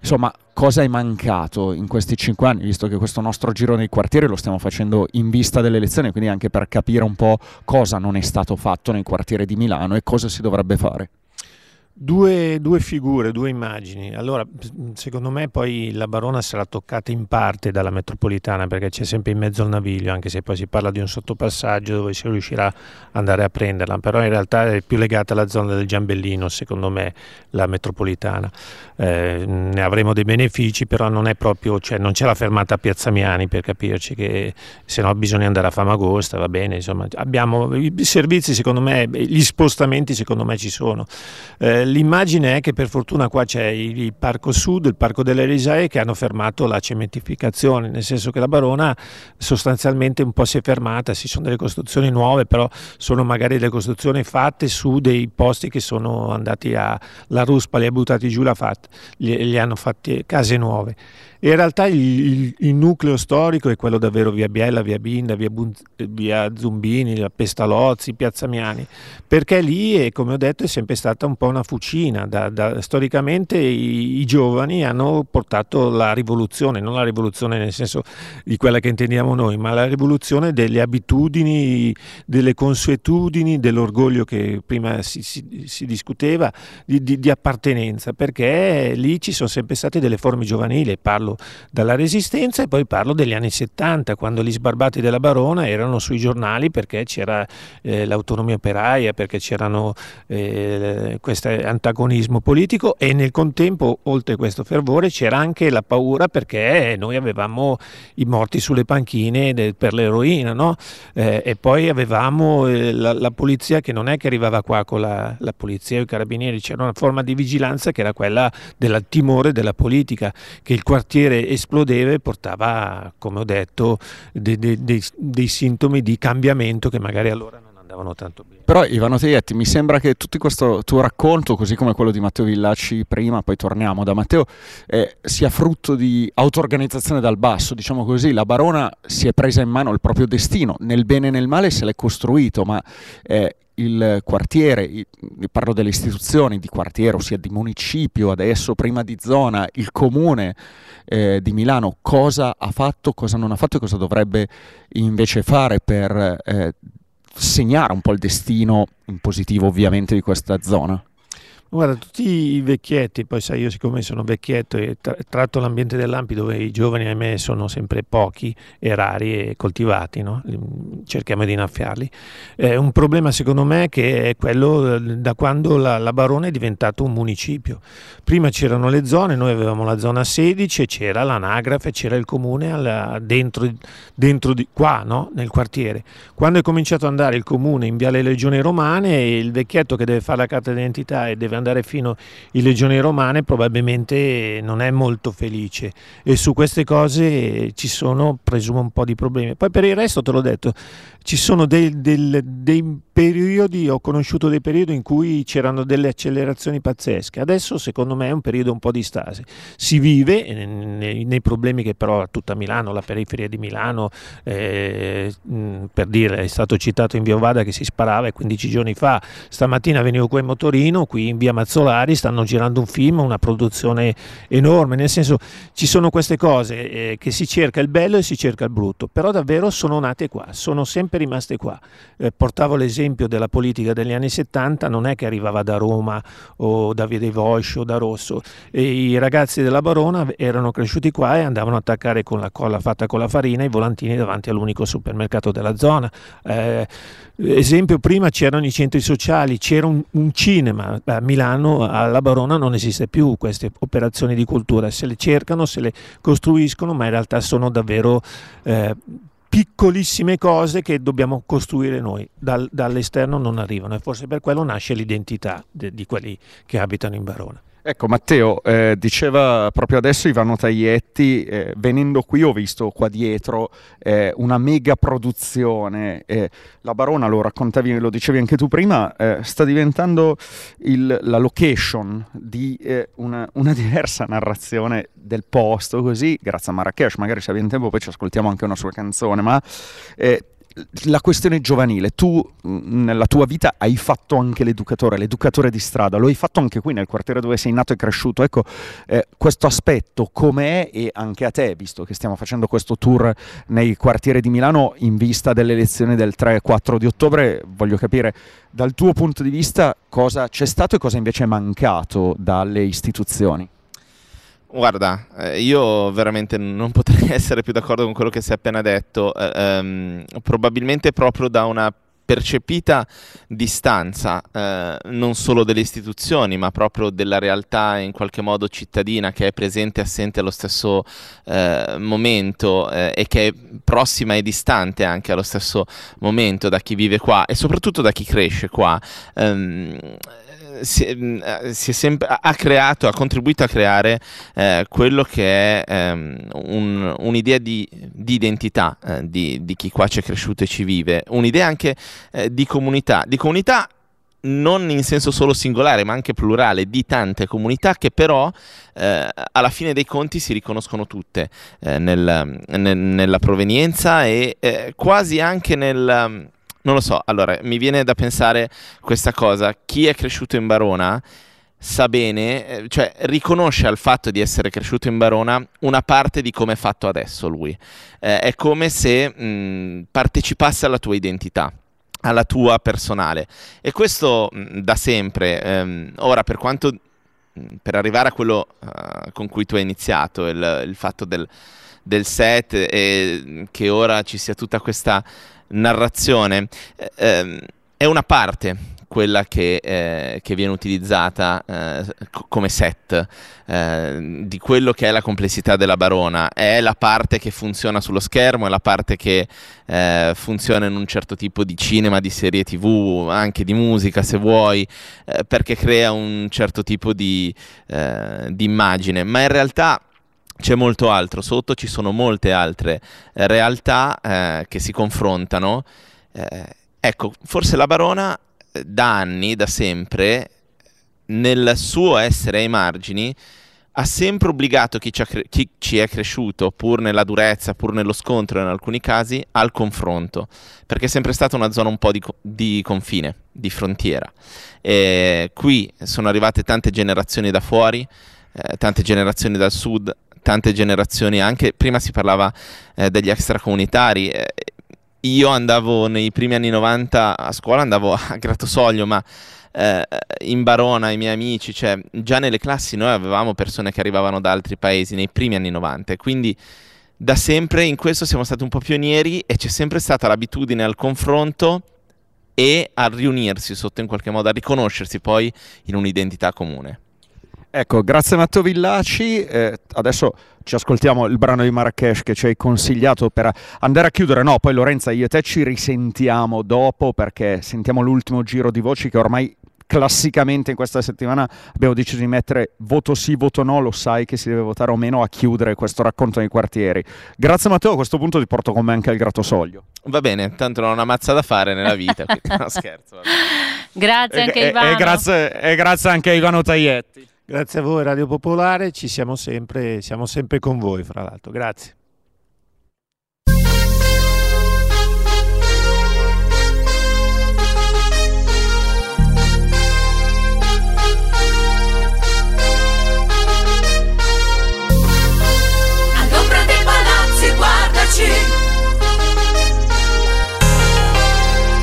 insomma, cosa è mancato in questi cinque anni, visto che questo nostro giro nei quartieri lo stiamo facendo in vista delle elezioni, quindi anche per capire un po' cosa non è stato fatto nei quartieri di Milano e cosa si dovrebbe fare. Due, due, figure, due immagini. Allora, secondo me poi la Barona sarà toccata in parte dalla metropolitana perché c'è sempre in mezzo il naviglio, anche se poi si parla di un sottopassaggio dove si riuscirà ad andare a prenderla, però in realtà è più legata alla zona del Giambellino, secondo me, la metropolitana. Eh, ne avremo dei benefici, però non è proprio, cioè non c'è la fermata a Piazza Miani per capirci che se no bisogna andare a Famagosta, va bene, insomma, abbiamo i servizi, secondo me, gli spostamenti secondo me ci sono. Eh, l'immagine è che per fortuna qua c'è il Parco Sud, il Parco delle Risaie che hanno fermato la cementificazione, nel senso che la Barona sostanzialmente un po' si è fermata, ci sono delle costruzioni nuove, però sono magari delle costruzioni fatte su dei posti che sono andati a La Ruspa, li ha buttati giù, li, li hanno fatti case nuove. In realtà il, il, il, nucleo storico è quello davvero via Biella, via Binda, via, Bun, via Zumbini, Pestalozzi, Piazza Miani, perché lì, è, come ho detto, è sempre stata un po' una fucina. Da, da, storicamente i, i, giovani hanno portato la rivoluzione, non la rivoluzione nel senso di quella che intendiamo noi, ma la rivoluzione delle abitudini, delle consuetudini, dell'orgoglio che prima si, si, si discuteva, di, di, di appartenenza, perché lì ci sono sempre state delle forme giovanili, parlo dalla Resistenza e poi parlo degli anni 70, quando gli sbarbati della Barona erano sui giornali perché c'era eh, l'autonomia operaia, perché c'erano eh, questo antagonismo politico e nel contempo, oltre a questo fervore, c'era anche la paura perché noi avevamo i morti sulle panchine de, per l'eroina, no? eh, e poi avevamo eh, la, la, polizia che non è che arrivava qua con la, la polizia o i carabinieri, c'era una forma di vigilanza che era quella del timore della politica, che il quartiere quartiere esplodeva e portava, come ho detto, dei, dei, dei, sintomi di cambiamento che magari allora non andavano tanto bene. Però Ivano Teietti, mi sembra che tutto questo tuo racconto, così come quello di Matteo Villacci prima, poi torniamo da Matteo, eh, sia frutto di auto-organizzazione dal basso, diciamo così. La Barona si è presa in mano il proprio destino, nel bene e nel male se l'è costruito, ma eh, il quartiere, parlo delle istituzioni di quartiere, ossia di municipio, adesso prima di zona, il comune eh, di Milano, cosa ha fatto, cosa non ha fatto e cosa dovrebbe invece fare per eh, segnare un po' il destino in positivo ovviamente di questa zona? Guarda, tutti i vecchietti, poi sai io siccome sono vecchietto e tra- tratto l'ambiente dell'Ampi dove i giovani ahimè sono sempre pochi e rari e coltivati, no? cerchiamo di innaffiarli. Eh, un problema secondo me che è quello eh, da quando la, la, Barona è diventato un municipio. Prima c'erano le zone, noi avevamo la zona 16 e c'era l'anagrafe, c'era il comune alla, dentro, dentro di qua, no? nel quartiere. Quando è cominciato ad andare il comune in via le Legioni Romane, il vecchietto che deve fare la carta d'identità e deve andare fino alle legioni romane probabilmente non è molto felice e su queste cose ci sono presumo un po' di problemi. Poi per il resto te l'ho detto, ci sono dei, dei, dei periodi, ho conosciuto dei periodi in cui c'erano delle accelerazioni pazzesche, adesso secondo me è un periodo un po' di stasi, si vive nei, nei problemi che però tutta Milano, la periferia di Milano, eh, per dire è stato citato in Via Ovada che si sparava e 15 giorni fa, stamattina venivo qua in motorino, qui in Via Mazzolari stanno girando un film, una produzione enorme, nel senso ci sono queste cose eh, che si cerca il bello e si cerca il brutto, però davvero sono nate qua, sono sempre rimaste qua. Eh, portavo l'esempio della politica degli anni 70, non è che arrivava da Roma o da Via dei Vosci o da Rosso, e i ragazzi della Barona erano cresciuti qua e andavano a attaccare con la colla fatta con la farina i volantini davanti all'unico supermercato della zona. Eh, esempio, prima c'erano i centri sociali, c'era un, un, cinema, a Milano, alla Barona non esiste più queste operazioni di cultura, se le cercano, se le costruiscono, ma in realtà sono davvero eh, piccolissime cose che dobbiamo costruire noi, Dal, dall'esterno non arrivano e forse per quello nasce l'identità de, di quelli che abitano in Barona. Ecco Matteo, eh, diceva proprio adesso Ivano Taglietti, eh, venendo qui ho visto qua dietro eh, una mega produzione, la Barona lo raccontavi, lo dicevi anche tu prima, eh, sta diventando il, la location di eh, una, una, diversa narrazione del posto, così grazie a Marrakesh, magari se abbiamo tempo poi ci ascoltiamo anche una sua canzone, ma eh, la questione giovanile, tu mm, nella tua vita hai fatto anche l'educatore, l'educatore di strada, lo hai fatto anche qui nel quartiere dove sei nato e cresciuto. Ecco, eh, questo aspetto com'è e anche a te, visto che stiamo facendo questo tour nei quartieri di Milano in vista delle elezioni del 3-4 di ottobre, voglio capire dal tuo punto di vista cosa c'è stato e cosa invece è mancato dalle istituzioni. Guarda, eh, io veramente non potrei essere più d'accordo con quello che si è appena detto, eh, ehm, probabilmente proprio da una percepita distanza eh, non solo delle istituzioni ma proprio della realtà in qualche modo cittadina che è presente e assente allo stesso eh, momento eh, e che è prossima e distante anche allo stesso momento da chi vive qua e soprattutto da chi cresce qua. Um, si, eh, si sempre, ha creato, ha contribuito a creare eh, quello che è ehm, un, un'idea di, di identità eh, di, di, chi qua c'è cresciuto e ci vive, un'idea anche eh, di comunità, di comunità non in senso solo singolare ma anche plurale di tante comunità che però eh, alla fine dei conti si riconoscono tutte eh, nel, nel, nella provenienza e eh, quasi anche nel non lo so, allora mi viene da pensare questa cosa, chi è cresciuto in Barona sa bene, eh, cioè riconosce al fatto di essere cresciuto in Barona una parte di come è fatto adesso lui. Eh, è come se mh, partecipasse alla tua identità alla tua personale e questo da sempre ehm, ora per quanto per arrivare a quello uh, con cui tu hai iniziato il, il fatto del, del set e che ora ci sia tutta questa narrazione. Eh, ehm, è una parte quella che, eh, che viene utilizzata eh, co- come set eh, di quello che è la complessità della barona, è la parte che funziona sullo schermo, è la parte che eh, funziona in un certo tipo di cinema, di serie tv, anche di musica se vuoi, eh, perché crea un certo tipo di, di immagine, ma in realtà c'è molto altro, sotto ci sono molte altre eh, realtà eh, che si confrontano. Eh, ecco, forse la Barona eh, da anni, da sempre, nel suo essere ai margini, ha sempre obbligato chi ci, cre- chi ci, è cresciuto, pur nella durezza, pur nello scontro in alcuni casi, al confronto, perché è sempre stata una zona un po' di, co- di confine, di frontiera. E qui sono arrivate tante generazioni da fuori, eh, tante generazioni dal sud, tante generazioni anche, prima si parlava eh, degli extracomunitari, eh, io andavo nei primi anni 90 a scuola, andavo a Gratosoglio, ma eh, in Barona i miei amici, cioè già nelle classi noi avevamo persone che arrivavano da altri paesi nei primi anni 90, quindi da sempre in questo siamo stati un po' pionieri e c'è sempre stata l'abitudine al confronto e a riunirsi sotto in qualche modo, a riconoscersi poi in un'identità comune. Ecco, grazie Matteo Villaci. Eh, adesso ci ascoltiamo il brano di Marrakesh che ci hai consigliato per andare a chiudere. No, poi Lorenza, io e te ci risentiamo dopo perché sentiamo l'ultimo giro di voci che ormai classicamente in questa settimana abbiamo deciso di mettere voto sì, voto no, lo sai che si deve votare o meno a chiudere questo racconto nei quartieri. Grazie Matteo, a questo punto ti porto con me anche al Gratosoglio. Va bene, tanto non ho una mazza da fare nella vita, no scherzo. Vabbè. Grazie anche a Ivano. E, e, grazie, e grazie anche a Ivano Taglietti. Grazie a voi Radio Popolare, ci siamo sempre, siamo sempre con voi fra l'altro, grazie. All'ombra dei palazzi guardaci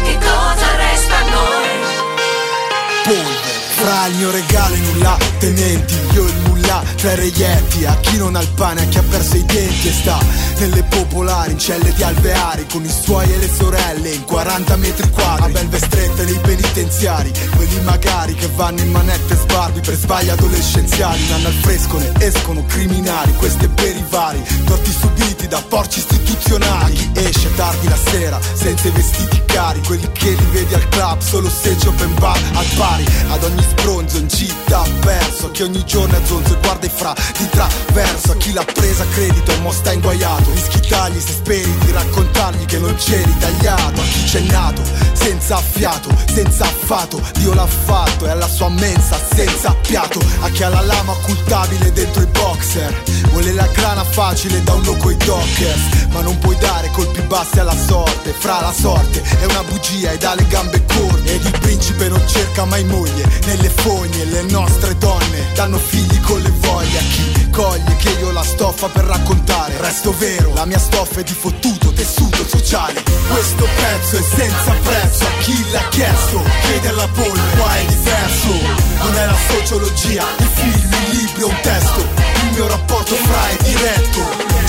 Che cosa resta a noi? polvere Fra il mio regalo e nulla tenenti Io il mulla tra i reietti A chi non ha il pane, a chi ha perso i denti E sta nelle popolari, in celle di alveari Con i suoi e le sorelle in 40 metri quadri. A belve strette nei penitenziari Quelli magari che vanno in manette sbarbi Per sbagli adolescenziali. Nanno al fresco ne escono criminali Queste per i vari Torti subiti da porci istituzionali. A chi esce tardi la sera senza i vestiti cari Quelli club solo se c'è open bar al pari. Ad ogni sbronzo in città perso chi ogni giorno è zonzo e guarda i fra di traverso. A chi l'ha presa credito e mo sta inguaiato. Rischi tagli se speri di raccontargli che non c'eri tagliato. A chi c'è nato senza fiato, senza affato Dio l'ha fatto e alla sua mensa senza piato A chi ha la lama occultabile dentro i boxer. Vuole la grana facile da uno coi dockers. Ma non puoi dare colpi bassi alla sorte Fra la sorte è una bugia ha le gambe corte Ed il principe non cerca mai moglie. Nelle fogne le nostre donne Danno figli con le voglie. A chi coglie che io la stoffa per raccontare. Resto vero, la mia stoffa è di fottuto tessuto sociale. Questo pezzo è senza prezzo. A chi l'ha chiesto chiede alla polvere Qua è diverso. Non è la sociologia, i film, i libri un testo. Il mio rapporto fra è diretto.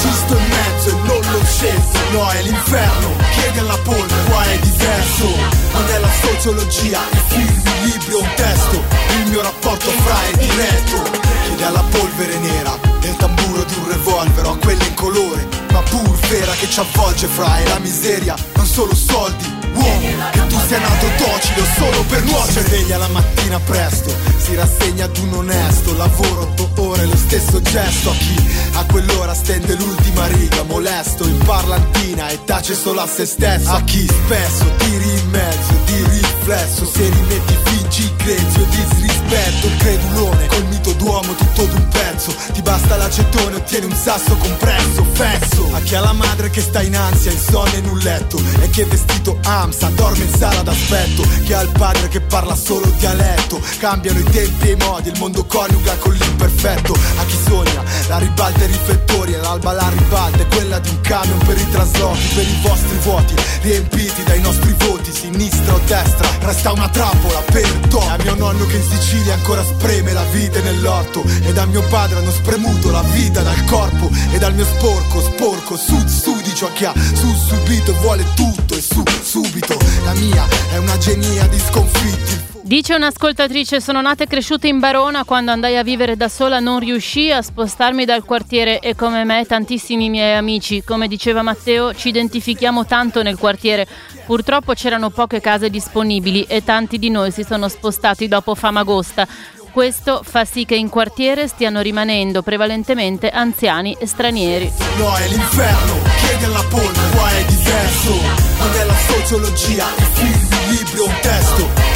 Giusto in mezzo e non scelto No è l'inferno, chiede alla polvere Qua è diverso. Non è la sociologia, i film, libri un testo. Il mio rapporto fra è diretto. Chiede alla polvere nera Nel tamburo di un revolver o a quelle in colore. Ma pur vera che ci avvolge fra è la miseria Non solo soldi Uomo, che tu sia nato docile solo per nuocere. Sveglia la mattina presto, si rassegna ad un onesto Lavoro otto ore, lo stesso gesto A chi a quell'ora stende l'ultima riga Molesto in parlantina e tace solo a se stesso A chi spesso tiri in mezzo, di riflesso Se rimetti fingi grezzo, disrispetto Il credulone col mito d'uomo tutto d'un pezzo. Ti basta l'acetone, ottieni un sasso compresso, fesso. A chi ha la madre che sta in ansia, insonne in un letto E che vestito amsa, dorme in sala d'aspetto. Chi ha il padre che parla solo dialetto. Cambiano i tempi e i modi, il mondo coniuga con l'imperfetto. A chi sogna, la ribalta i riflettori E l'alba la ribalta, è quella di un camion per i traslochi Per i vostri vuoti, riempiti dai nostri voti Sinistra o destra, resta una trappola per top E a mio nonno che in Sicilia ancora spreme la vite nell'orto. E da mio padre hanno spremuto la vita dal corpo. E dal mio sporco, sporco, sud, sudicio A chi ha. Su subito vuole tutto e su subito. La mia è una genia di sconfitti Dice un'ascoltatrice, sono nata e cresciuta in Barona, quando andai a vivere da sola non riuscii a spostarmi dal quartiere e come me tantissimi miei amici, come diceva Matteo, ci identifichiamo tanto nel quartiere. Purtroppo c'erano poche case disponibili e tanti di noi si sono spostati dopo Famagosta. Questo fa sì che in quartiere stiano rimanendo prevalentemente anziani e stranieri. No è l'inferno, chiedi alla polvere, qua è diverso Non è la sociologia, i film, i libri o un testo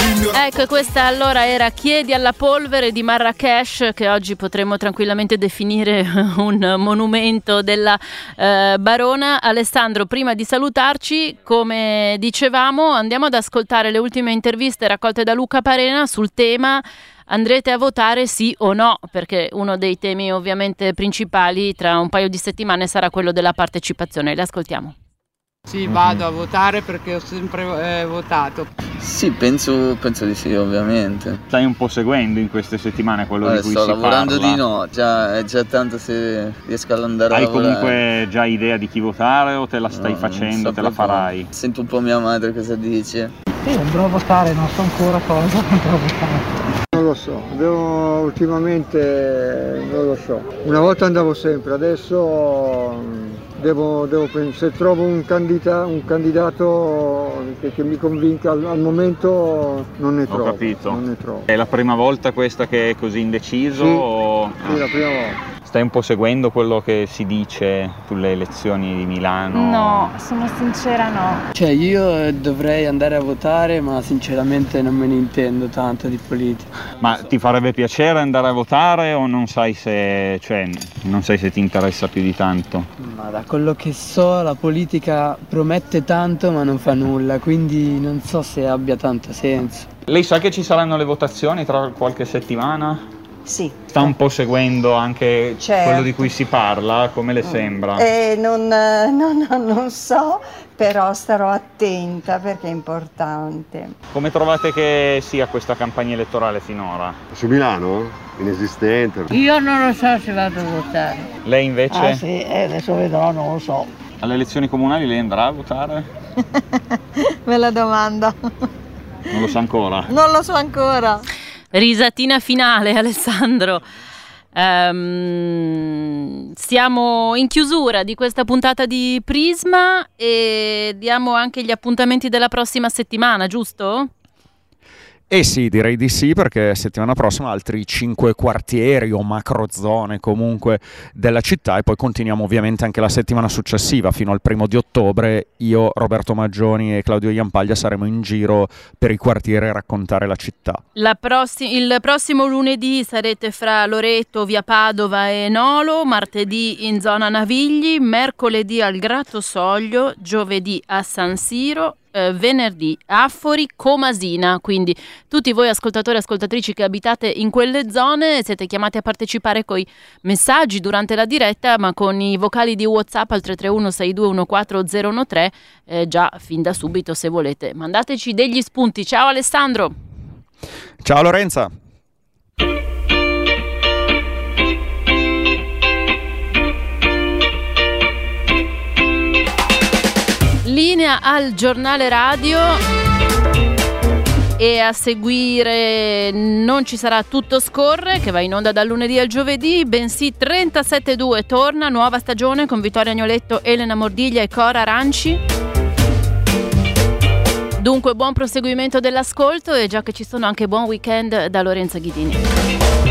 Ecco, questa allora era Chiedi alla polvere di Marrakesh, che oggi potremmo tranquillamente definire un monumento della eh, Barona. Alessandro, prima di salutarci, come dicevamo, andiamo ad ascoltare le ultime interviste raccolte da Luca Parena sul tema Andrete a votare sì o no? Perché uno dei temi ovviamente principali tra un paio di settimane sarà quello della partecipazione. Le ascoltiamo. Sì, vado a votare perché ho sempre eh, votato. Sì, penso, penso di sì, ovviamente. Stai un po' seguendo in queste settimane quello Vabbè, di cui sto si lavorando parla. di no, già, è già tanto se riesco ad andare a Hai lavorare. comunque già idea di chi votare o te la stai No, facendo, so te la farai? Sento un po' mia madre cosa dice. Sì, andrò a votare, non so ancora cosa, andrò a votare. Non lo so, devo, ultimamente non lo so. Una volta andavo sempre, adesso mm, devo, devo se trovo un, candida- un candidato che, che mi convinca, al, al momento non ne Ho trovo. capito. Non ne trovo. È la prima volta questa che è così indeciso? Sì, o... Sì, la prima volta. Stai un po' seguendo quello che si dice sulle elezioni di Milano? No, sono sincera no. Cioè io eh, dovrei andare a votare ma sinceramente non me ne intendo tanto di politica. Ma ti farebbe piacere andare a votare o non sai se, cioè, non sai se ti interessa più di tanto? Ma da quello che so la politica promette tanto ma non fa nulla, quindi non so se abbia tanto senso. Lei sa che ci saranno le votazioni tra qualche settimana? Sì. Sta un po' seguendo anche Certo. quello di cui si parla, come le sembra? Eh, non, eh, no, no, non so, però starò attenta perché è importante. Come trovate che sia questa campagna elettorale finora? Su Milano? Inesistente. Io non lo so se vado a votare. Lei invece? Ah sì, eh, adesso vedrò, non lo so. Alle elezioni comunali lei andrà a votare? Bella domanda. Non lo sa ancora. Non lo so ancora. Risatina finale, Alessandro. Ehm, siamo in chiusura di questa puntata di Prisma e diamo anche gli appuntamenti della prossima settimana, giusto? Eh sì, direi di sì, perché settimana prossima altri cinque quartieri o macrozone comunque della città e poi continuiamo ovviamente anche la settimana successiva, fino al primo di ottobre. Io, Roberto Maggioni e Claudio Iampaglia saremo in giro per i quartieri a raccontare la città. La prossi- il prossimo lunedì sarete fra Loreto, via Padova e Nolo, martedì in zona Navigli, mercoledì al Gratto Soglio, giovedì a San Siro, eh, venerdì a Fori, Comasina. Quindi tutti voi ascoltatori e ascoltatrici che abitate in quelle zone siete chiamati a partecipare con i messaggi durante la diretta, ma con i vocali di WhatsApp al 331 6214013 eh, già fin da subito se volete. Mandateci degli spunti. Ciao Alessandro! Ciao Lorenza! Linea al giornale radio e a seguire non ci sarà tutto scorre che va in onda dal lunedì al giovedì, bensì 37.2 torna nuova stagione con Vittorio Agnoletto, Elena Mordiglia e Cora Aranci. Dunque buon proseguimento dell'ascolto e già che ci sono anche buon weekend da Lorenza Ghidini.